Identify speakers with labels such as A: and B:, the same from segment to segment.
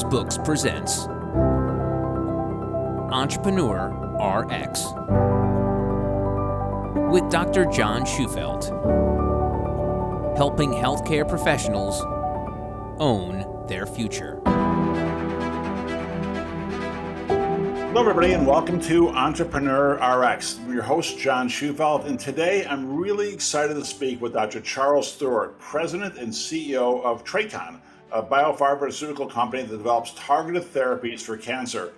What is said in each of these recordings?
A: Books presents Entrepreneur RX with Dr. John Shufelt, helping healthcare professionals own their future.
B: Hello, everybody, and welcome to Entrepreneur RX. I'm your host, John Shufelt, and today I'm really excited to speak with Dr. Charles Stewart, President and CEO of Tracon, a biopharmaceutical company that develops targeted therapies for cancer.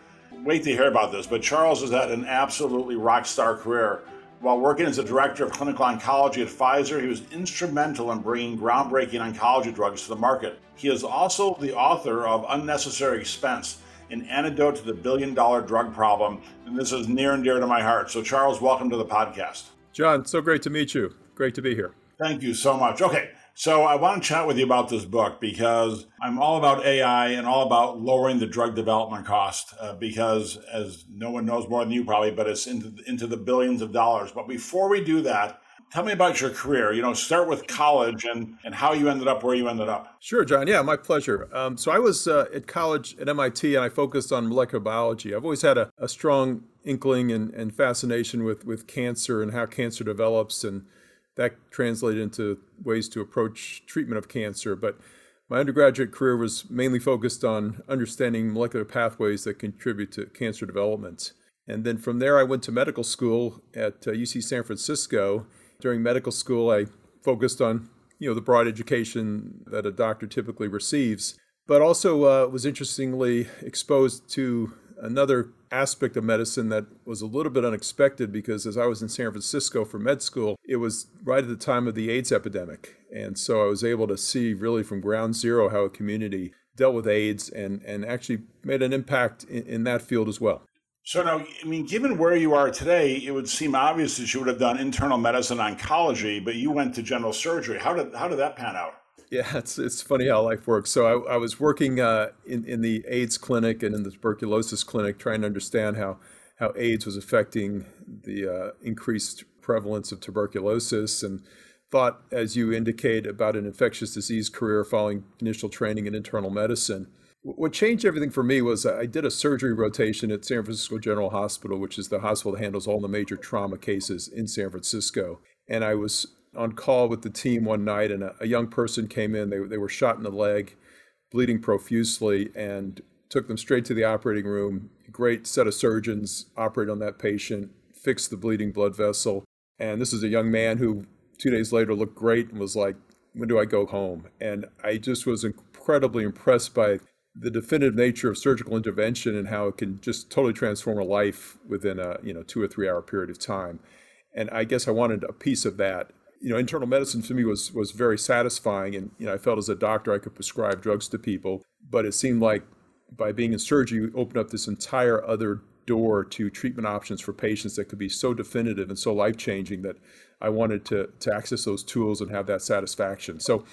B: Wait to hear about this, but Charles has had an absolutely rock star career. While working as a director of clinical oncology at Pfizer, he was instrumental in bringing groundbreaking oncology drugs to the market. He is also the author of Unnecessary Expense, an antidote to the billion dollar drug problem, and this is near and dear to my heart. So, Charles, welcome to the podcast.
C: John, so great to meet you. Great to be here.
B: Thank you so much. Okay, so I want to chat with you about this book because I'm all about AI and all about lowering the drug development cost uh, because, as no one knows more than you probably, but it's into, into the billions of dollars. But before we do that, tell me about your career. You know, start with college and, and how you ended up where you ended up.
C: Sure, John. Yeah, my pleasure. Um, so I was uh, at college at MIT and I focused on molecular biology. I've always had a, a strong inkling and, and fascination with, with cancer and how cancer develops and that translated into ways to approach treatment of cancer. But my undergraduate career was mainly focused on understanding molecular pathways that contribute to cancer development. And then from there, I went to medical school at uh, UC San Francisco. During medical school, I focused on you know the broad education that a doctor typically receives, but also uh, was interestingly exposed to another aspect of medicine that was a little bit unexpected because as I was in San Francisco for med school, it was right at the time of the AIDS epidemic. And so I was able to see really from ground zero how a community dealt with AIDS and, and actually made an impact in, in that field as well.
B: So now, I mean, given where you are today, it would seem obvious that you would have done internal medicine oncology, but you went to general surgery. How did how did that pan out?
C: Yeah, it's it's funny how life works. So I, I was working uh, in in the AIDS clinic and in the tuberculosis clinic, trying to understand how how AIDS was affecting the uh, increased prevalence of tuberculosis, and thought, as you indicate, about an infectious disease career following initial training in internal medicine. What changed everything for me was I did a surgery rotation at San Francisco General Hospital, which is the hospital that handles all the major trauma cases in San Francisco. And I was on call with the team one night, and a, a, young person came in. They, they were shot in the leg, bleeding profusely, and took them straight to the operating room. Great set of surgeons operated on that patient, fixed the bleeding blood vessel. And this is a young man who two days later looked great and was like, When do I go home? And I just was incredibly impressed by the definitive nature of surgical intervention and how it can just totally transform a life within a you know two or three hour period of time. And I guess I wanted a piece of that you know, internal medicine to me was was very satisfying, and you know, I felt as a doctor I could prescribe drugs to people. But it seemed like by being in surgery, you opened up this entire other door to treatment options for patients that could be so definitive and so life changing that I wanted to to access those tools and have that satisfaction. So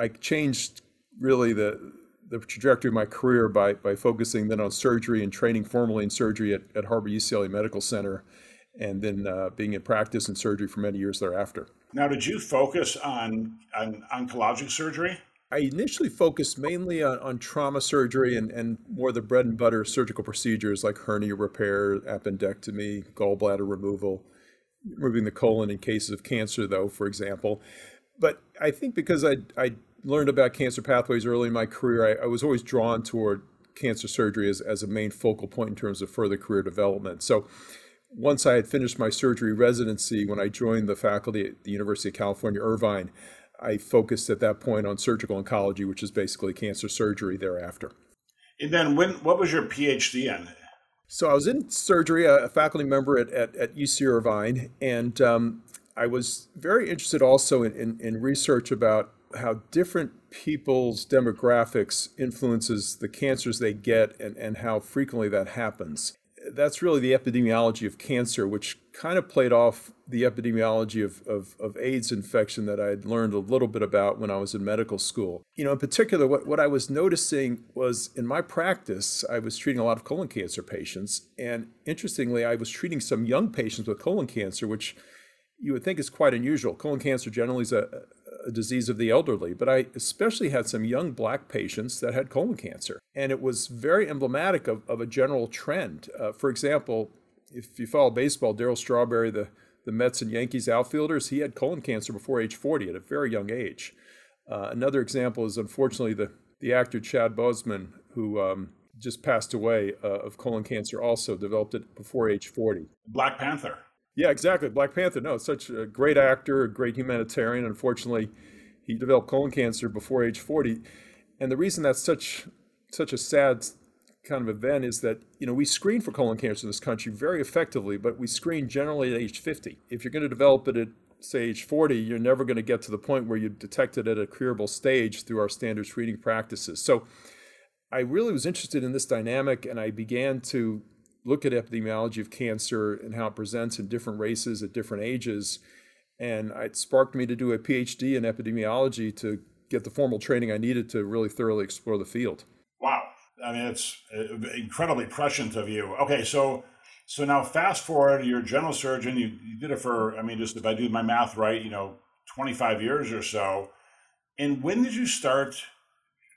C: I changed really the the trajectory of my career by by focusing then on surgery and training formally in surgery at, at Harbor UCLA Medical Center, and then uh, being in practice in surgery for many years thereafter.
B: Now, did you focus on, on oncologic surgery?
C: I initially focused mainly on, on trauma surgery and, and more the bread and butter surgical procedures like hernia repair, appendectomy, gallbladder removal, removing the colon in cases of cancer, though, for example. But I think because I, I learned about cancer pathways early in my career, I, I was always drawn toward cancer surgery as, as a main focal point in terms of further career development. So once I had finished my surgery residency, when I joined the faculty at the University of California, Irvine, I focused at that point on surgical oncology, which is basically cancer surgery thereafter.
B: And then, when what was your PhD in?
C: So I was in surgery, a faculty member at, at, at UC Irvine, and um, I was very interested also in, in, in research about how different people's demographics influences the cancers they get and, and how frequently that happens that's really the epidemiology of cancer, which kind of played off the epidemiology of, of, of, AIDS infection that I had learned a little bit about when I was in medical school. You know, in particular, what, what I was noticing was in my practice, I was treating a lot of colon cancer patients. And interestingly, I was treating some young patients with colon cancer, which you would think is quite unusual. Colon cancer generally is a, a disease of the elderly, but I especially had some young black patients that had colon cancer. And it was very emblematic of, of a general trend. Uh, for example, if you follow baseball, Darryl Strawberry, the, the Mets and Yankees outfielders, he had colon cancer before age 40 at a very young age. Uh, another example is unfortunately the, the actor Chad Boseman, who um, just passed away uh, of colon cancer, also developed it before age 40.
B: Black Panther.
C: Yeah, exactly. Black Panther. No, such a great actor, a great humanitarian. Unfortunately, he developed colon cancer before age 40. And the reason that's such such a sad kind of event is that you know we screen for colon cancer in this country very effectively, but we screen generally at age 50. If you're going to develop it at say age 40, you're never going to get to the point where you detect it at a curable stage through our standard screening practices. So I really was interested in this dynamic, and I began to look at epidemiology of cancer and how it presents in different races at different ages. And it sparked me to do a PhD in epidemiology to get the formal training I needed to really thoroughly explore the field.
B: Wow. I mean, it's uh, incredibly prescient of you. Okay, so so now fast forward, you're a general surgeon. You, you did it for, I mean, just if I do my math right, you know, 25 years or so. And when did you start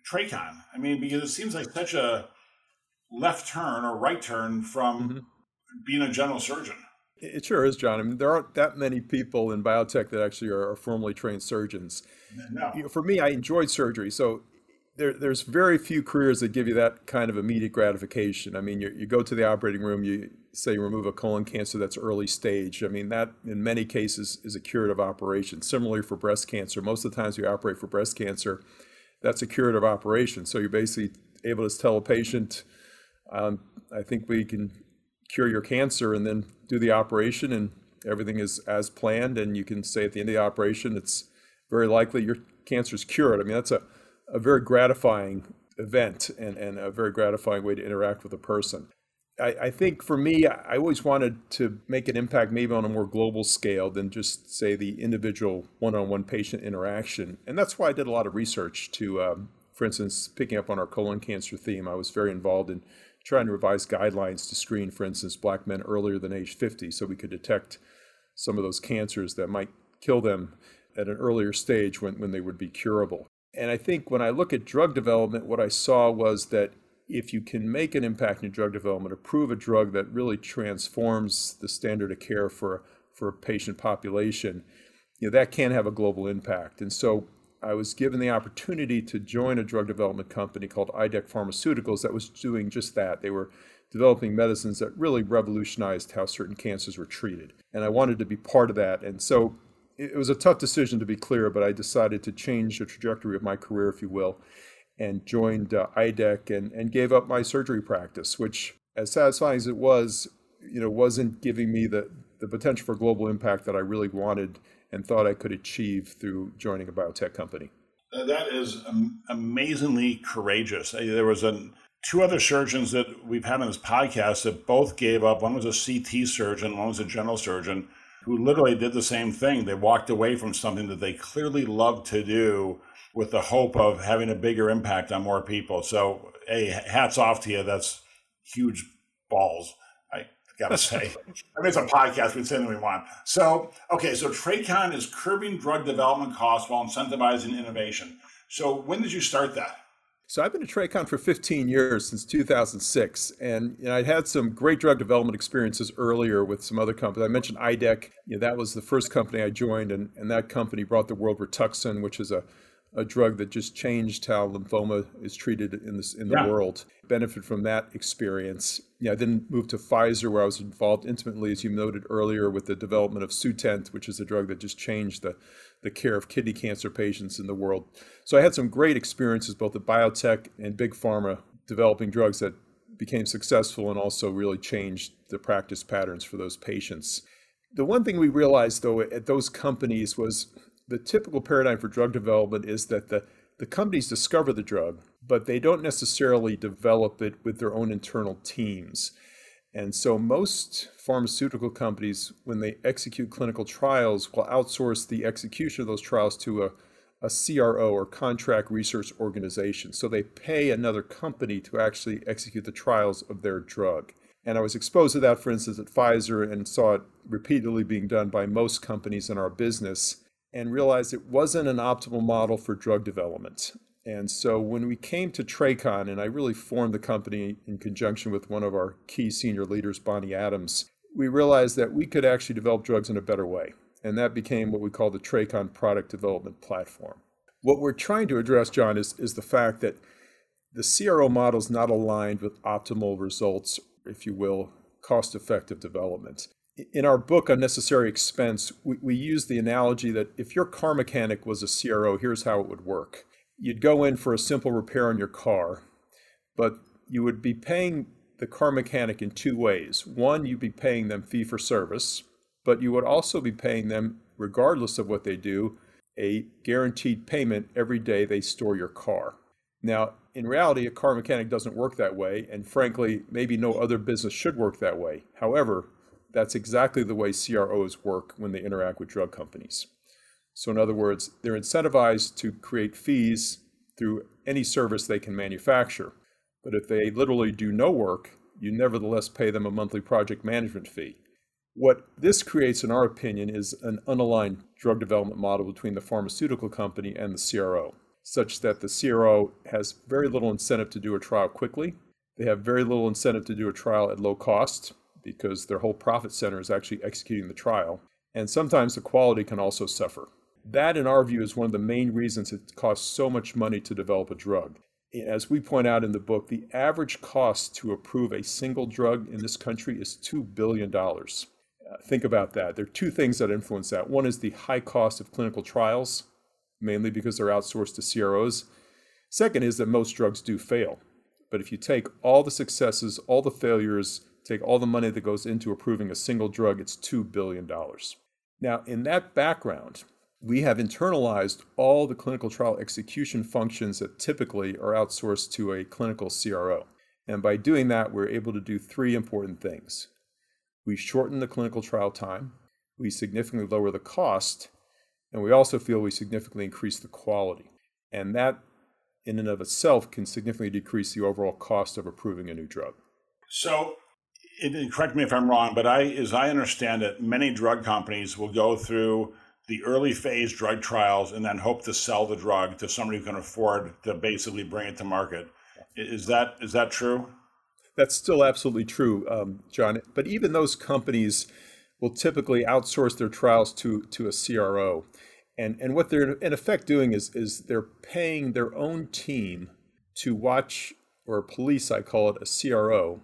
B: Tracon? I mean, because it seems like such a left turn or right turn from mm-hmm. being a general surgeon.
C: It sure is, John. I mean, there aren't that many people in biotech that actually are, are formally trained surgeons.
B: No.
C: You know, for me, I enjoyed surgery, so there, there's very few careers that give you that kind of immediate gratification. I mean, you, you go to the operating room, you say you remove a colon cancer that's early stage. I mean, that in many cases is a curative operation. Similarly for breast cancer, most of the times you operate for breast cancer, that's a curative operation. So you're basically able to tell a patient, um, I think we can cure your cancer and then do the operation and everything is as planned. And you can say at the end of the operation, it's very likely your cancer is cured. I mean, that's a, a very gratifying event and, and a very gratifying way to interact with a person. I, I, think for me, I always wanted to make an impact maybe on a more global scale than just say the individual one-on-one patient interaction. And that's why I did a lot of research to, um, for instance, picking up on our colon cancer theme, I was very involved in trying to revise guidelines to screen, for instance, black men earlier than age 50 so we could detect some of those cancers that might kill them at an earlier stage when, when they would be curable. And I think when I look at drug development, what I saw was that if you can make an impact in drug development, approve a drug that really transforms the standard of care for, for a patient population, you know, that can have a global impact. And so I was given the opportunity to join a drug development company called IDEC Pharmaceuticals that was doing just that. They were developing medicines that really revolutionized how certain cancers were treated. And I wanted to be part of that. And so it was a tough decision to be clear, but I decided to change the trajectory of my career, if you will, and joined uh, IDEC and, and gave up my surgery practice, which, as satisfying as it was, you know, wasn't giving me the, the potential for global impact that I really wanted and thought I could achieve through joining a biotech company.
B: Uh, that is amazingly courageous. There was a, two other surgeons that we've had on this podcast that both gave up. One was a CT surgeon, one was a general surgeon, who literally did the same thing. They walked away from something that they clearly loved to do with the hope of having a bigger impact on more people. So, hey, hats off to you. That's huge balls gotta say. I mean, it's a podcast. We say anything we want. So, okay, so TRACON is curbing drug development costs while incentivizing innovation. So, when did you start that?
C: So I've been at TRACON for 15 years since 2006, and you know, I'd had some great drug development experiences earlier with some other companies. I mentioned IDEC. You know, that was the first company I joined, and, and that company brought the world Rituxan, which is a a drug that just changed how lymphoma is treated in this in the yeah. world. Benefit from that experience. Yeah, I then moved to Pfizer, where I was involved intimately, as you noted earlier, with the development of Sutent, which is a drug that just changed the the care of kidney cancer patients in the world. So I had some great experiences both at biotech and big pharma developing drugs that became successful and also really changed the practice patterns for those patients. The one thing we realized though at those companies was the typical paradigm for drug development is that the, the companies discover the drug, but they don't necessarily develop it with their own internal teams. And so most pharmaceutical companies, when they execute clinical trials, will outsource the execution of those trials to a, a CRO or contract research organization. So they pay another company to actually execute the trials of their drug. And I was exposed to that, for instance, at Pfizer and saw it repeatedly being done by most companies in our business. And realized it wasn't an optimal model for drug development. And so when we came to Tracon, and I really formed the company in conjunction with one of our key senior leaders, Bonnie Adams, we realized that we could actually develop drugs in a better way. And that became what we call the Tracon product development platform. What we're trying to address, John, is, is the fact that the CRO model is not aligned with optimal results, if you will, cost effective development. In our book, Unnecessary Expense, we, we use the analogy that if your car mechanic was a CRO, here's how it would work. You'd go in for a simple repair on your car, but you would be paying the car mechanic in two ways. One, you'd be paying them fee for service, but you would also be paying them, regardless of what they do, a guaranteed payment every day they store your car. Now, in reality, a car mechanic doesn't work that way, and frankly, maybe no other business should work that way. However, that's exactly the way CROs work when they interact with drug companies. So, in other words, they're incentivized to create fees through any service they can manufacture. But if they literally do no work, you nevertheless pay them a monthly project management fee. What this creates, in our opinion, is an unaligned drug development model between the pharmaceutical company and the CRO, such that the CRO has very little incentive to do a trial quickly. They have very little incentive to do a trial at low cost because their whole profit center is actually executing the trial. And sometimes the quality can also suffer. That, in our view, is one of the main reasons it costs so much money to develop a drug. As we point out in the book, the average cost to approve a single drug in this country is $2 billion. Uh, think about that. There are two things that influence that. One is the high cost of clinical trials, mainly because they're outsourced to CROs. Second is that most drugs do fail. But if you take all the successes, all the failures, take all the money that goes into approving a single drug, it's $2 billion. Now, in that background, we have internalized all the clinical trial execution functions that typically are outsourced to a clinical CRO. And by doing that, we're able to do three important things. We shorten the clinical trial time, we significantly lower the cost, and we also feel we significantly increase the quality. And that, in and of itself, can significantly decrease the overall cost of approving a new drug.
B: So, it, correct me if I'm wrong, but I, as I understand it, many drug companies will go through the early phase drug trials and then hope to sell the drug to somebody who can afford to basically bring it to market. Is that is that true?
C: That's still absolutely true, um, John. But even those companies will typically outsource their trials to to a CRO, and and what they're in effect doing is is they're paying their own team to watch or police, I call it a CRO,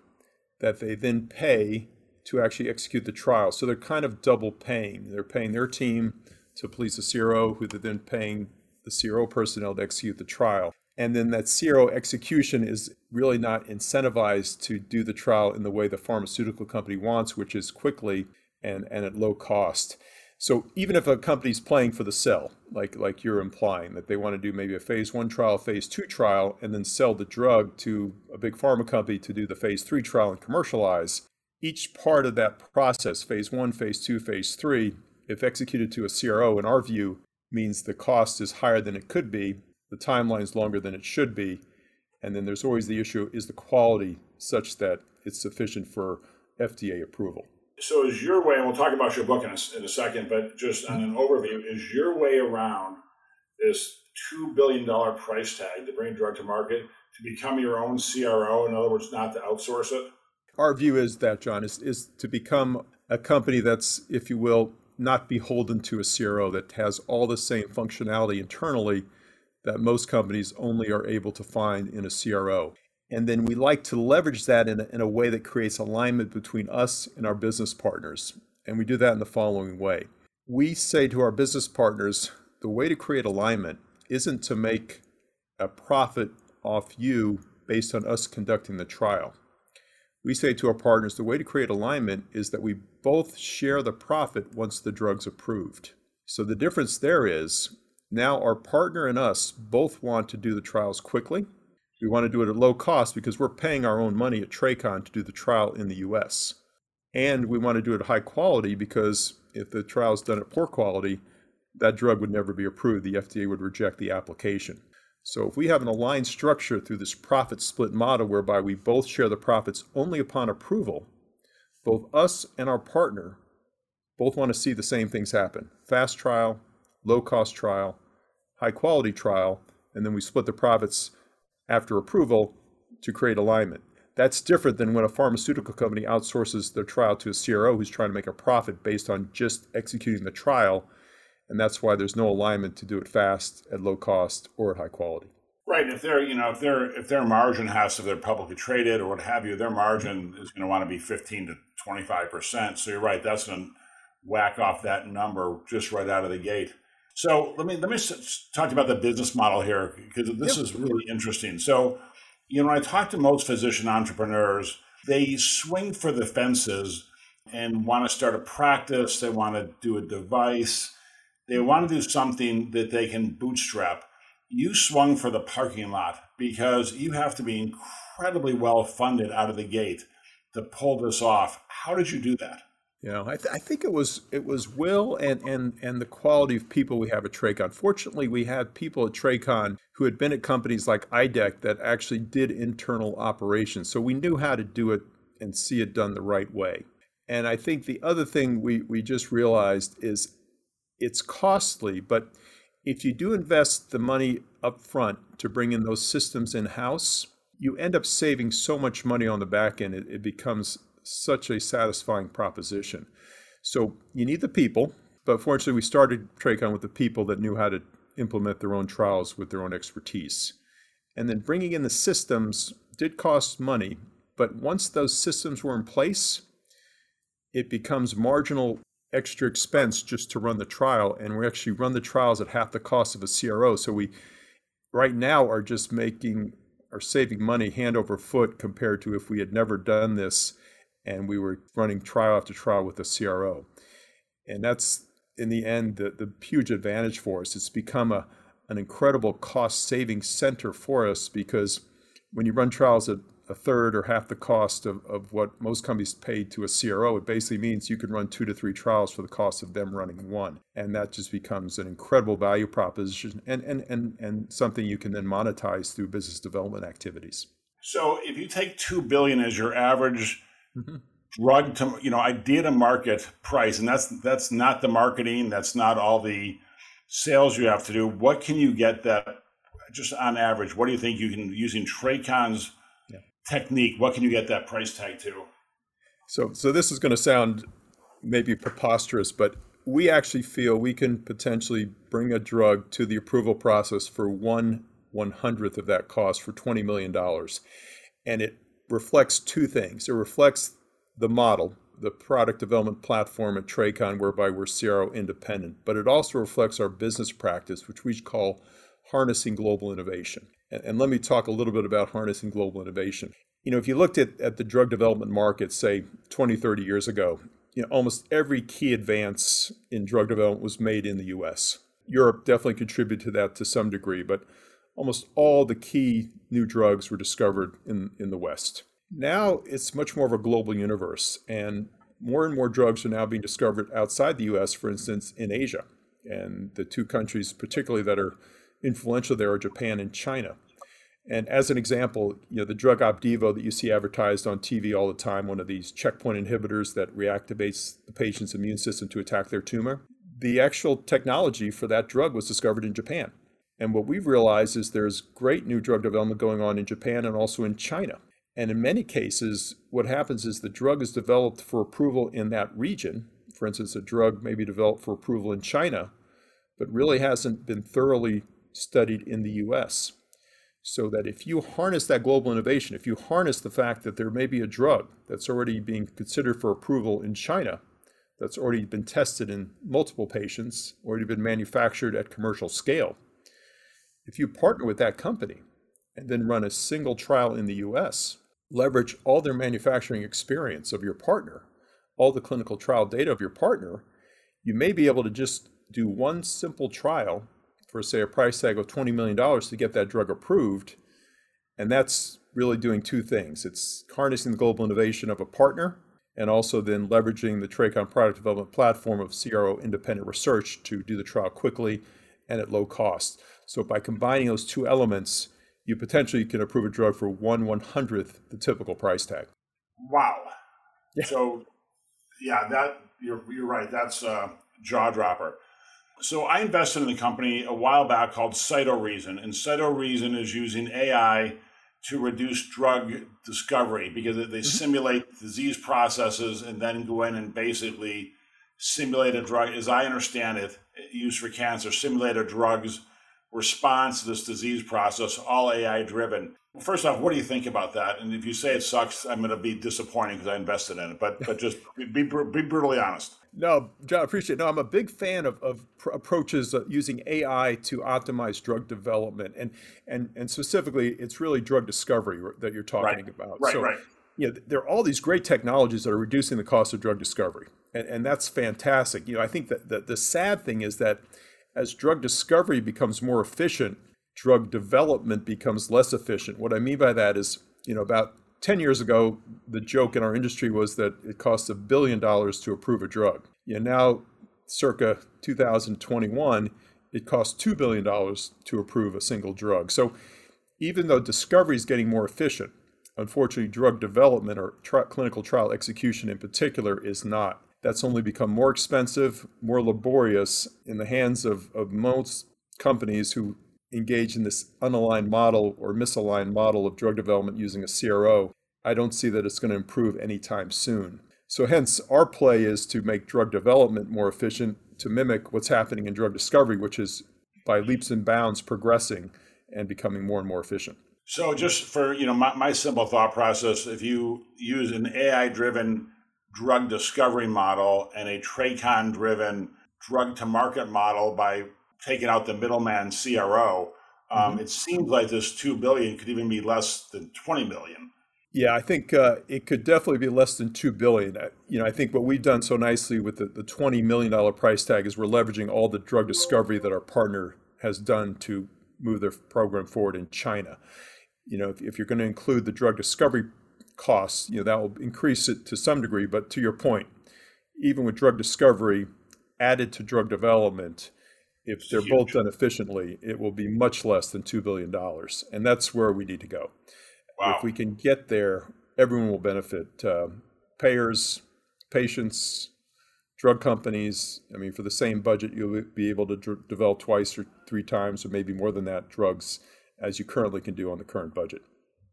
C: that they then pay to actually execute the trial. So they're kind of double paying. They're paying their team to police the CRO, who they're then paying the CRO personnel to execute the trial. And then that CRO execution is really not incentivized to do the trial in the way the pharmaceutical company wants, which is quickly and, and at low cost. So even if a company's playing for the sell, like like you're implying that they want to do maybe a phase one trial, phase two trial, and then sell the drug to a big pharma company to do the phase three trial and commercialize, each part of that process, phase one, phase two, phase three, if executed to a CRO, in our view, means the cost is higher than it could be, the timeline is longer than it should be, and then there's always the issue is the quality such that it's sufficient for FDA approval.
B: So, is your way, and we'll talk about your book in a, in a second, but just on an overview, is your way around this $2 billion price tag to bring drug to market to become your own CRO? In other words, not to outsource it?
C: Our view is that, John, is, is to become a company that's, if you will, not beholden to a CRO that has all the same functionality internally that most companies only are able to find in a CRO. And then we like to leverage that in a, in a way that creates alignment between us and our business partners. And we do that in the following way. We say to our business partners, the way to create alignment isn't to make a profit off you based on us conducting the trial we say to our partners the way to create alignment is that we both share the profit once the drug's approved. So the difference there is now our partner and us both want to do the trials quickly. We want to do it at low cost because we're paying our own money at Tracon to do the trial in the US. And we want to do it at high quality because if the trial is done at poor quality, that drug would never be approved. The FDA would reject the application. So if we have an aligned structure through this profit split model whereby we both share the profits only upon approval, both us and our partner both want to see the same things happen fast trial, low cost trial, high quality trial, and then we split the profits after approval to create alignment. That's different than when a pharmaceutical company outsources their trial to a CRO who's trying to make a profit based on just executing the trial. And that's why there's no alignment to do it fast, at low cost, or at high quality.
B: Right. If they're, you know, if their if their margin has, if they're publicly traded or what have you, their margin is going to want to be 15 to 25 percent. So you're right. That's going to whack off that number just right out of the gate. So let me let me talk about the business model here because this yep. is really interesting. So, you know, when I talk to most physician entrepreneurs, they swing for the fences and want to start a practice. They want to do a device. They want to do something that they can bootstrap you swung for the parking lot because you have to be incredibly well funded out of the gate to pull this off. How did you do that?
C: You know, I, th- I think it was it was will and and and the quality of people we have at Tracon. Fortunately, we had people at Tracon who had been at companies like IDEC that actually did internal operations, so we knew how to do it and see it done the right way. And I think the other thing we we just realized is it's costly, but if you do invest the money up front to bring in those systems in house, you end up saving so much money on the back end, it, it becomes such a satisfying proposition. So you need the people, but fortunately, we started Tracon with the people that knew how to implement their own trials with their own expertise. And then bringing in the systems did cost money, but once those systems were in place, it becomes marginal extra expense just to run the trial and we actually run the trials at half the cost of a CRO so we right now are just making are saving money hand over foot compared to if we had never done this and we were running trial after trial with a CRO and that's in the end the, the huge advantage for us it's become a an incredible cost saving center for us because when you run trials at a third or half the cost of, of what most companies pay to a CRO, it basically means you can run two to three trials for the cost of them running one. And that just becomes an incredible value proposition and, and, and, and something you can then monetize through business development activities.
B: So if you take two billion as your average drug to you know idea to market price, and that's that's not the marketing, that's not all the sales you have to do. What can you get that just on average? What do you think you can using Tracon's technique, what can you get that price tag to?
C: So, so this is going to sound maybe preposterous, but we actually feel we can potentially bring a drug to the approval process for one one hundredth of that cost for twenty million dollars, and it reflects two things. It reflects the model, the product development platform at Tracon, whereby we're CRO independent, but it also reflects our business practice, which we call harnessing global innovation. And, and let me talk a little bit about harnessing global innovation. You know, if you looked at, at the drug development market, say 20, 30 years ago, you know, almost every key advance in drug development was made in the US. Europe definitely contributed to that to some degree, but almost all the key new drugs were discovered in, in the West. Now it's much more of a global universe, and more and more drugs are now being discovered outside the US, for instance, in Asia. And the two countries, particularly, that are influential there are Japan and China. And as an example, you know, the drug Opdivo that you see advertised on TV all the time, one of these checkpoint inhibitors that reactivates the patient's immune system to attack their tumor, the actual technology for that drug was discovered in Japan. And what we've realized is there's great new drug development going on in Japan and also in China. And in many cases, what happens is the drug is developed for approval in that region. For instance, a drug may be developed for approval in China, but really hasn't been thoroughly studied in the US. So that if you harness that global innovation, if you harness the fact that there may be a drug that's already being considered for approval in China, that's already been tested in multiple patients, already been manufactured at commercial scale, if you partner with that company and then run a single trial in the US, leverage all their manufacturing experience of your partner, all the clinical trial data of your partner, you may be able to just do one simple trial for say a price tag of $20 million to get that drug approved. And that's really doing two things. It's harnessing the global innovation of a partner and also then leveraging the Tracon product development platform of CRO independent research to do the trial quickly and at low cost. So by combining those two elements, you potentially can approve a drug for one one hundredth the typical price tag.
B: Wow. Yeah. So yeah, that you're you're right. That's a jaw dropper. So I invested in a company a while back called CytoReason, and CytoReason is using AI to reduce drug discovery because they mm-hmm. simulate disease processes and then go in and basically simulate a drug, as I understand it, used for cancer, simulate a drug's response to this disease process, all AI driven. First off, what do you think about that? And if you say it sucks, I'm going to be disappointed because I invested in it. But but just be, be brutally honest.
C: No, John, I appreciate it. No, I'm a big fan of, of pr- approaches uh, using AI to optimize drug development, and and and specifically, it's really drug discovery that you're talking
B: right.
C: about.
B: Right, so, right.
C: You know, there are all these great technologies that are reducing the cost of drug discovery, and, and that's fantastic. You know, I think that the, the sad thing is that as drug discovery becomes more efficient, drug development becomes less efficient. What I mean by that is, you know, about 10 years ago, the joke in our industry was that it costs a billion dollars to approve a drug. You know, now, circa 2021, it costs $2 billion to approve a single drug. So even though discovery is getting more efficient, unfortunately, drug development or tri- clinical trial execution in particular is not. That's only become more expensive, more laborious in the hands of, of most companies who engage in this unaligned model or misaligned model of drug development using a CRO, I don't see that it's going to improve anytime soon. So, hence, our play is to make drug development more efficient to mimic what's happening in drug discovery, which is by leaps and bounds progressing and becoming more and more efficient.
B: So, just for you know, my, my simple thought process: if you use an AI-driven drug discovery model and a TRACON-driven drug to market model by taking out the middleman CRO, um, mm-hmm. it seems like this two billion could even be less than twenty million.
C: Yeah, I think uh, it could definitely be less than two billion. You know, I think what we've done so nicely with the, the twenty million dollar price tag is we're leveraging all the drug discovery that our partner has done to move their program forward in China. You know, if, if you're going to include the drug discovery costs, you know, that will increase it to some degree. But to your point, even with drug discovery added to drug development, if they're Huge. both done efficiently, it will be much less than $2 billion. And that's where we need to go.
B: Wow.
C: If we can get there, everyone will benefit uh, payers, patients, drug companies. I mean, for the same budget, you'll be able to dr- develop twice or three times, or maybe more than that, drugs as you currently can do on the current budget.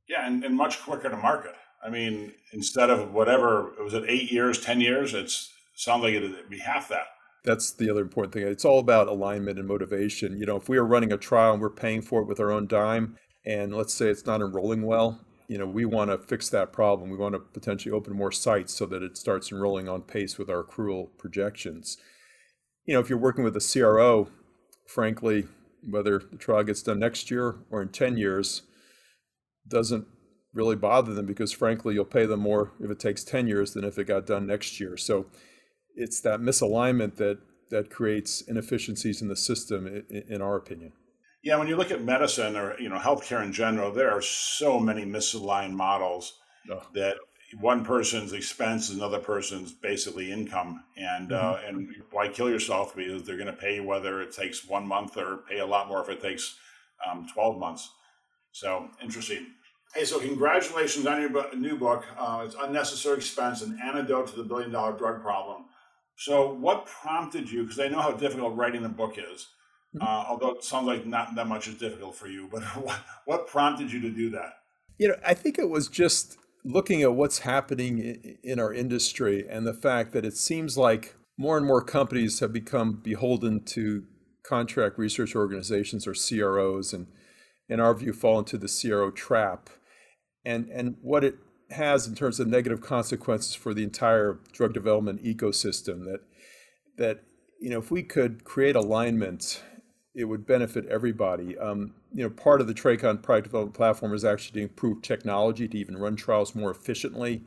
B: Yeah, and, and much quicker to market. I mean, instead of whatever, was it eight years, 10 years? It's sounds like it'd be half that
C: that's the other important thing. It's all about alignment and motivation. You know, if we are running a trial and we're paying for it with our own dime, and let's say it's not enrolling well, you know, we want to fix that problem. We want to potentially open more sites so that it starts enrolling on pace with our accrual projections. You know, if you're working with a CRO, frankly, whether the trial gets done next year or in 10 years doesn't really bother them because frankly you'll pay them more if it takes 10 years than if it got done next year. So it's that misalignment that that creates inefficiencies in the system, in, our opinion.
B: Yeah, when you look at medicine or you know healthcare in general, there are so many misaligned models oh. that one person's expense is another person's basically income, and uh, mm-hmm. uh, and why kill yourself because they're going to pay whether it takes one month or pay a lot more if it takes um, twelve months. So interesting. Hey, so congratulations on your new book. Uh, it's unnecessary expense: an antidote to the billion dollar drug problem. So, what prompted you? Because I know how difficult writing a book is, mm-hmm. uh, although it sounds like not that much is difficult for you. But what, what prompted you to do that?
C: You know, I think it was just looking at what's happening in our industry and the fact that it seems like more and more companies have become beholden to contract research organizations or CROs, and in our view, fall into the CRO trap. And and what it has in terms of negative consequences for the entire drug development ecosystem that that you know if we could create alignment it would benefit everybody. Um, you know part of the tracon product development platform is actually to improve technology to even run trials more efficiently.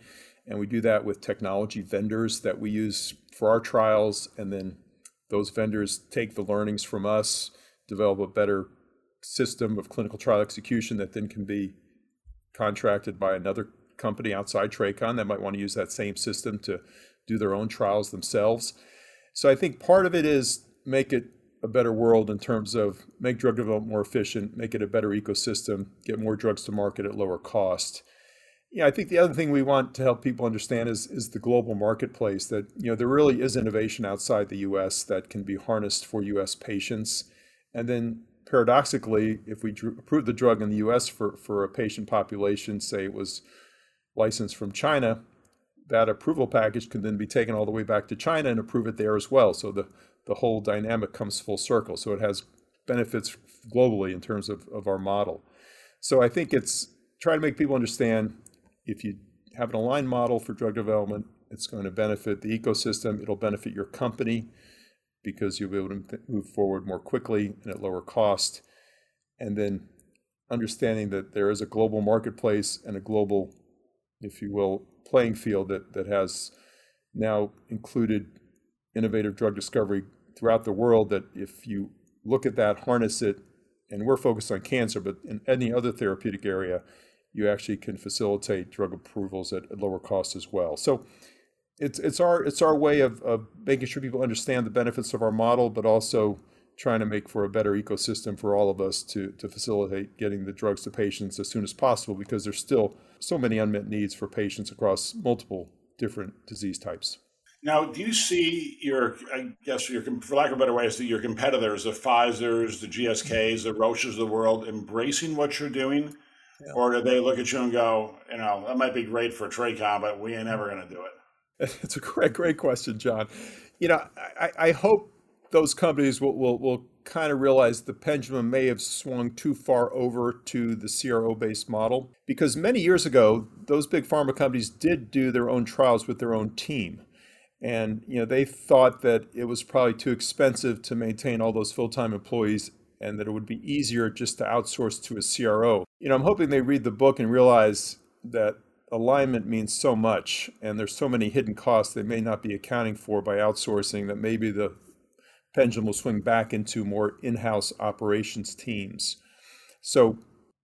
C: And we do that with technology vendors that we use for our trials. And then those vendors take the learnings from us develop a better system of clinical trial execution that then can be contracted by another company outside Tracon that might want to use that same system to do their own trials themselves. So I think part of it is make it a better world in terms of make drug development more efficient, make it a better ecosystem, get more drugs to market at lower cost. Yeah, I think the other thing we want to help people understand is is the global marketplace that you know there really is innovation outside the US that can be harnessed for US patients. And then paradoxically, if we approve the drug in the US for, for a patient population, say it was licensed from China, that approval package can then be taken all the way back to China and approve it there as well. So the, the whole dynamic comes full circle. So it has benefits globally in terms of, of our model. So I think it's try to make people understand if you have an aligned model for drug development, it's going to benefit the ecosystem, it'll benefit your company because you'll be able to move forward more quickly and at lower cost. And then understanding that there is a global marketplace and a global, if you will, playing field that, that has now included innovative drug discovery throughout the world that if you look at that, harness it, and we're focused on cancer, but in any other therapeutic area, you actually can facilitate drug approvals at, at lower cost as well. So it's it's our it's our way of, of making sure people understand the benefits of our model, but also trying to make for a better ecosystem for all of us to to facilitate getting the drugs to patients as soon as possible because there's still so many unmet needs for patients across multiple different disease types.
B: Now, do you see your, I guess, your, for lack of a better way, is your competitors, the Pfizer's, the GSKs, the Roches of the world, embracing what you're doing? Yeah. Or do they look at you and go, you know, that might be great for TRACON, but we ain't ever going to do it?
C: It's a great, great question, John. You know, I, I hope those companies will, will, will kind of realize the pendulum may have swung too far over to the CRO based model because many years ago, those big pharma companies did do their own trials with their own team. And you know they thought that it was probably too expensive to maintain all those full-time employees and that it would be easier just to outsource to a CRO. You know, I'm hoping they read the book and realize that alignment means so much and there's so many hidden costs they may not be accounting for by outsourcing that maybe the pendulum will swing back into more in-house operations teams. So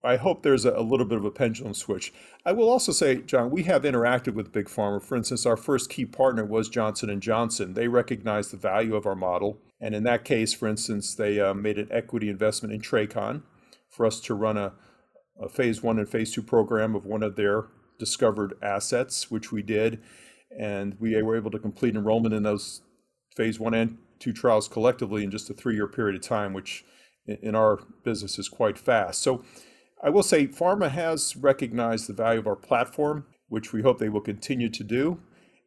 C: I hope there's a, little bit of a pendulum switch. I will also say, John, we have interacted with Big Pharma. For instance, our first key partner was Johnson and Johnson. They recognized the value of our model, and in that case, for instance, they uh, made an equity investment in TRACON for us to run a, a phase one and phase two program of one of their discovered assets, which we did, and we were able to complete enrollment in those phase one and two trials collectively in just a three-year period of time, which in our business is quite fast. So I will say pharma has recognized the value of our platform, which we hope they will continue to do.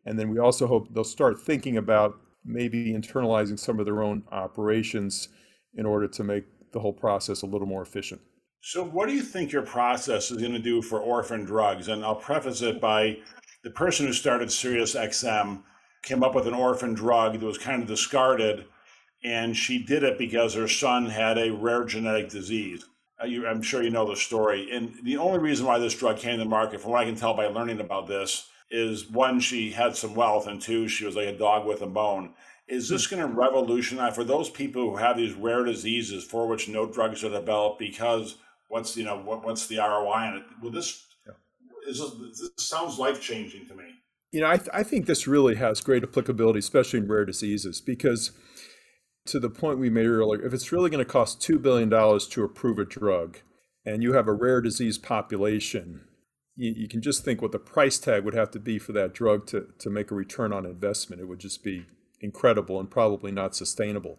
C: And then we also hope they'll start thinking about maybe internalizing some of their own operations in order to make the whole process a little more efficient.
B: So, what do you think your process is going to do for orphan drugs? And I'll preface it by the person who started SiriusXM came up with an orphan drug that was kind of discarded, and she did it because her son had a rare genetic disease. Uh, you, I'm sure you know the story. And the only reason why this drug came to the market, from what I can tell by learning about this, is one, she had some wealth, and two, she was like a dog with a bone. Is this going to revolutionize for those people who have these rare diseases for which no drugs are developed? Because what's you know what, what's the ROI on it? Well, this yeah. is this, sounds life changing to me?
C: You know, I, th- I think this really has great applicability, especially in rare diseases, because to the point we made earlier, if it's really going to cost $2 billion to approve a drug and you have a rare disease population, you, you, can just think what the price tag would have to be for that drug to, to make a return on investment. It would just be incredible and probably not sustainable.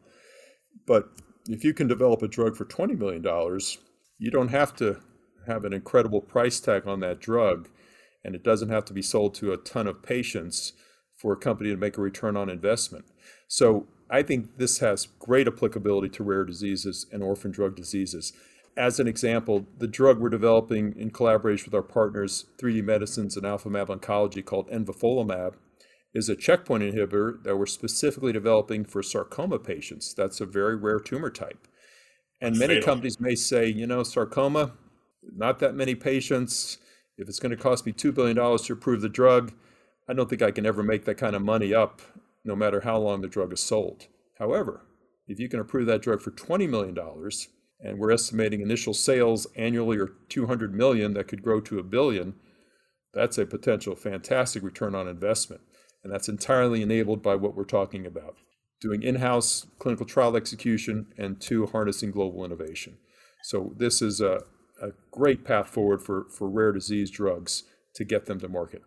C: But if you can develop a drug for $20 million, you don't have to have an incredible price tag on that drug, and it doesn't have to be sold to a ton of patients for a company to make a return on investment. So I think this has great applicability to rare diseases and orphan drug diseases. As an example, the drug we're developing in collaboration with our partners, 3D Medicines and Alphamab Oncology, called envafolimab, is a checkpoint inhibitor that we're specifically developing for sarcoma patients. That's a very rare tumor type. And many Fatal. companies may say, you know, sarcoma, not that many patients. If it's going to cost me $2 billion to approve the drug, I don't think I can ever make that kind of money up no matter how long the drug is sold. However, if you can approve that drug for $20 million, and we're estimating initial sales annually are 200 million that could grow to a billion, that's a potential fantastic return on investment. And that's entirely enabled by what we're talking about doing in house clinical trial execution and two, harnessing global innovation. So, this is a, a great path forward for, for rare disease drugs to get them to market.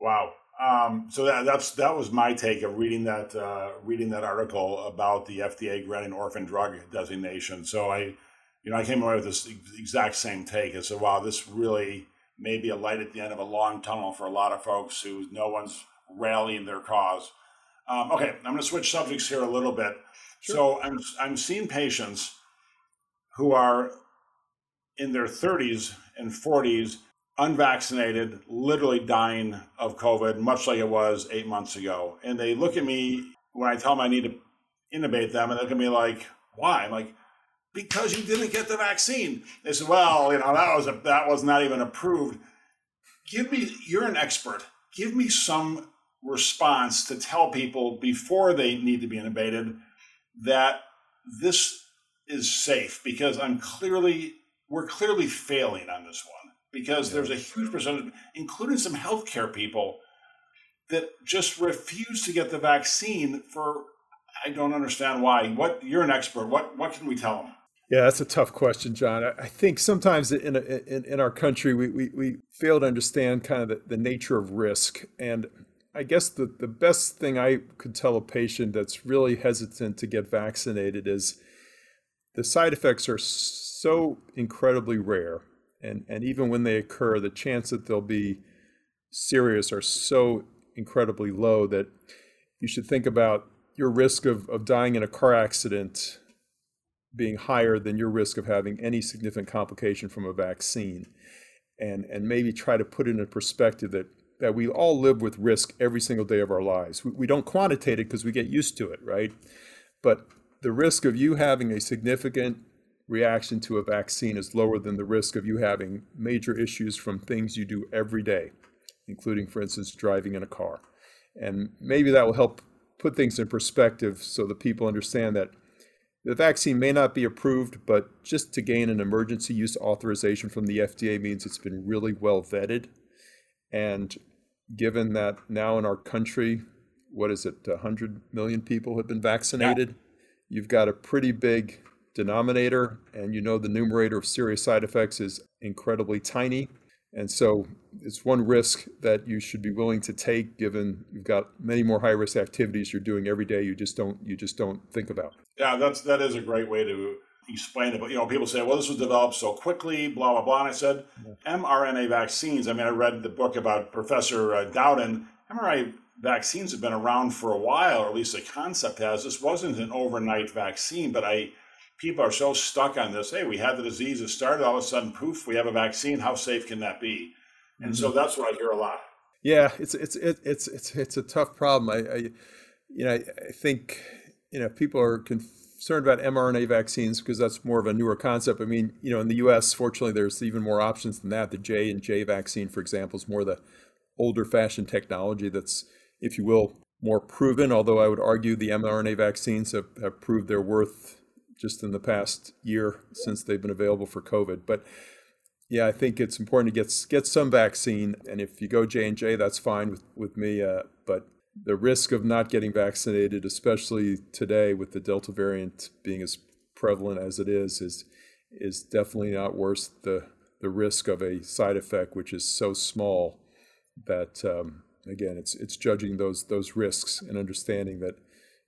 B: Wow. Um, so that, that's that was my take of reading that uh, reading that article about the FDA granting orphan drug designation. So I, you know, I came away with this exact same take. I said, "Wow, this really may be a light at the end of a long tunnel for a lot of folks who no one's rallying their cause." Um, okay, I'm going to switch subjects here a little bit. Sure. So I'm I'm seeing patients who are in their 30s and 40s unvaccinated, literally dying of COVID, much like it was eight months ago. And they look at me when I tell them I need to intubate them, and they look at me like, "Why?" I'm like, "Because you didn't get the vaccine." They said, "Well, you know, that was a, that was not even approved." Give me, you're an expert. Give me some response to tell people before they need to be intubated that this is safe because I'm clearly we're clearly failing on this one because yeah. there's a huge percentage, including some healthcare people, that just refuse to get the vaccine for I don't understand why. What you're an expert. What what can we tell them?
C: Yeah, that's a tough question, John. I think sometimes in, a, in, in our country we, we, we fail to understand kind of the, the nature of risk. And I guess the, the best thing I could tell a patient that's really hesitant to get vaccinated is the side effects are so incredibly rare and and even when they occur, the chance that they'll be serious are so incredibly low that you should think about your risk of, of dying in a car accident being higher than your risk of having any significant complication from a vaccine. And and maybe try to put it in a perspective that that we all live with risk every single day of our lives we, we don't quantitate it because we get used to it right but the risk of you having a significant reaction to a vaccine is lower than the risk of you having major issues from things you do every day, including, for instance, driving in a car. And maybe that will help put things in perspective so that people understand that the vaccine may not be approved, but just to gain an emergency use authorization from the FDA means it's been really well vetted. And given that now in our country, what is it, 100 million people have been vaccinated, yeah. you've got a pretty big denominator, and you know the numerator of serious side effects is incredibly tiny. And so it's one risk that you should be willing to take given you've got many more high risk activities you're doing every day you just don't you just don't think about.
B: Yeah, that's that is a great way to explain it. But you know, people say, well, this was developed so quickly, blah blah blah. And I said, yeah. mRNA vaccines. I mean, I read the book about Professor uh, Dowden. mRNA vaccines have been around for a while, or at least the concept has. This wasn't an overnight vaccine, but I people are so stuck on this. Hey, we had the disease. It started. All of a sudden, poof, we have a vaccine. How safe can that be? And mm-hmm. so that's what I hear a lot.
C: Yeah, it's it's it's it's it's a tough problem. I, I you know I think you know people are concerned about mRNA vaccines because that's more of a newer concept. I mean, you know, in the U.S., fortunately, there's even more options than that. The J and J vaccine, for example, is more the older fashioned technology that's, if you will, more proven. Although I would argue the mRNA vaccines have, have proved their worth just in the past year since they've been available for COVID. But yeah, I think it's important to get get some vaccine, and if you go J and J, that's fine with with me. Uh, but the risk of not getting vaccinated, especially today with the Delta variant being as prevalent as it is, is is definitely not worth the the risk of a side effect, which is so small that um, again, it's it's judging those those risks and understanding that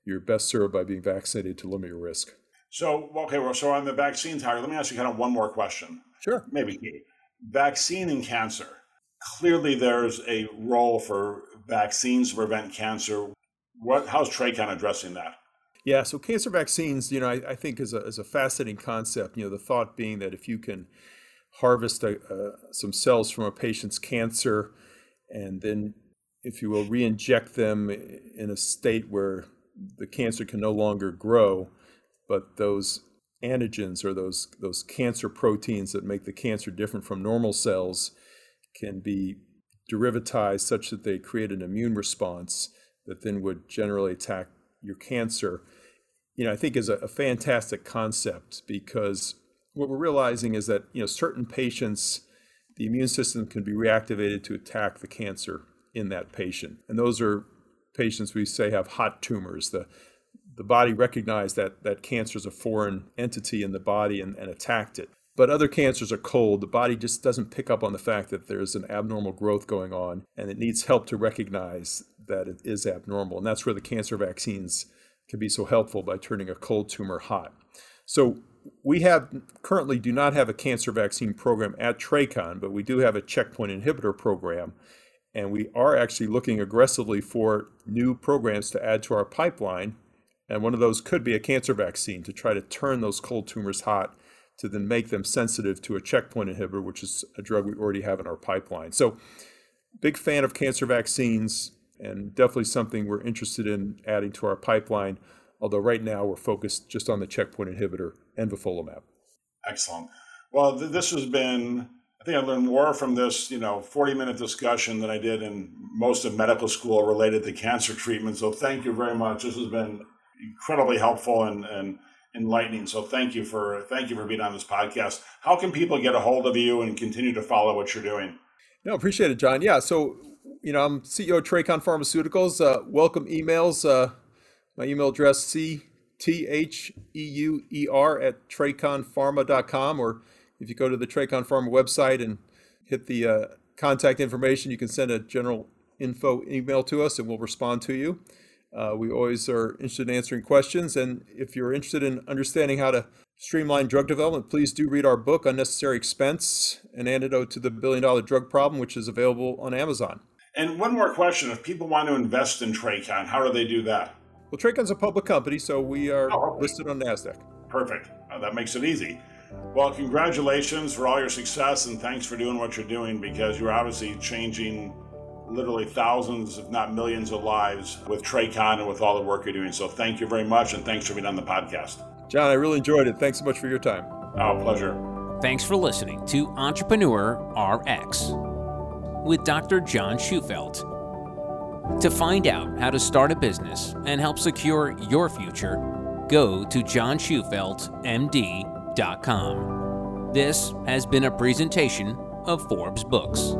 C: you're best served by being vaccinated to limit your risk.
B: So, okay, well, so on the vaccine tower, let me ask you kind of one more question.
C: Sure.
B: Maybe. Vaccine and cancer. Clearly, there's a role for vaccines to prevent cancer. What? How's TRACON addressing that?
C: Yeah, so cancer vaccines, you know, I, I, think is a, is a fascinating concept. You know, the thought being that if you can harvest a, some cells from a patient's cancer and then, if you will, re inject them in a state where the cancer can no longer grow, but those antigens or those those cancer proteins that make the cancer different from normal cells can be derivatized such that they create an immune response that then would generally attack your cancer. You know i think is a, a fantastic concept because what we're realizing is that you know certain patients the immune system can be reactivated to attack the cancer in that patient. And those are patients we say have hot tumors. The the body recognized that that cancer is a foreign entity in the body and, and attacked it. But other cancers are cold. The body just doesn't pick up on the fact that there's an abnormal growth going on, and it needs help to recognize that it is abnormal. And that's where the cancer vaccines can be so helpful by turning a cold tumor hot. So we have currently do not have a cancer vaccine program at Tracon, but we do have a checkpoint inhibitor program. And we are actually looking aggressively for new programs to add to our pipeline. And one of those could be a cancer vaccine to try to turn those cold tumors hot to then make them sensitive to a checkpoint inhibitor, which is a drug we already have in our pipeline. So, big fan of cancer vaccines and definitely something we're interested in adding to our pipeline. Although right now we're focused just on the checkpoint inhibitor envafolimab.
B: Excellent. Well, th- this has been. I think I learned more from this, you know, 40 minute discussion than I did in most of medical school related to cancer treatment. So thank you very much. This has been incredibly helpful and, and enlightening. So thank you for thank you for being on this podcast. How can people get a hold of you and continue to follow what you're doing?
C: No, appreciate it, John. Yeah, so you know, I'm CEO of Tracon Pharmaceuticals. Uh, welcome emails. Uh, my email address c t h e u e r at traconpharma.com, or if you go to the Tracon Pharma website and hit the uh, contact information, you can send a general info email to us, and we'll respond to you. Uh, we always are interested in answering questions. And if you're interested in understanding how to streamline drug development, please do read our book, Unnecessary Expense An Antidote to the Billion Dollar Drug Problem, which is available on Amazon.
B: And one more question if people want to invest in Tracon, how do they do that?
C: Well, Tracon's a public company, so we are oh, okay. listed on NASDAQ.
B: Perfect. Uh, that makes it easy. Well, congratulations for all your success and thanks for doing what you're doing because you're obviously changing literally thousands, if not millions, of lives with Tracon and with all the work you're doing. So thank you very much, and thanks for being on the podcast.
C: John, I really enjoyed it. Thanks so much for your time.
B: Oh, pleasure.
A: Thanks for listening to Entrepreneur RX with Dr. John Shufeldt. To find out how to start a business and help secure your future, go to johnshufeldtmd.com. This has been a presentation of Forbes Books.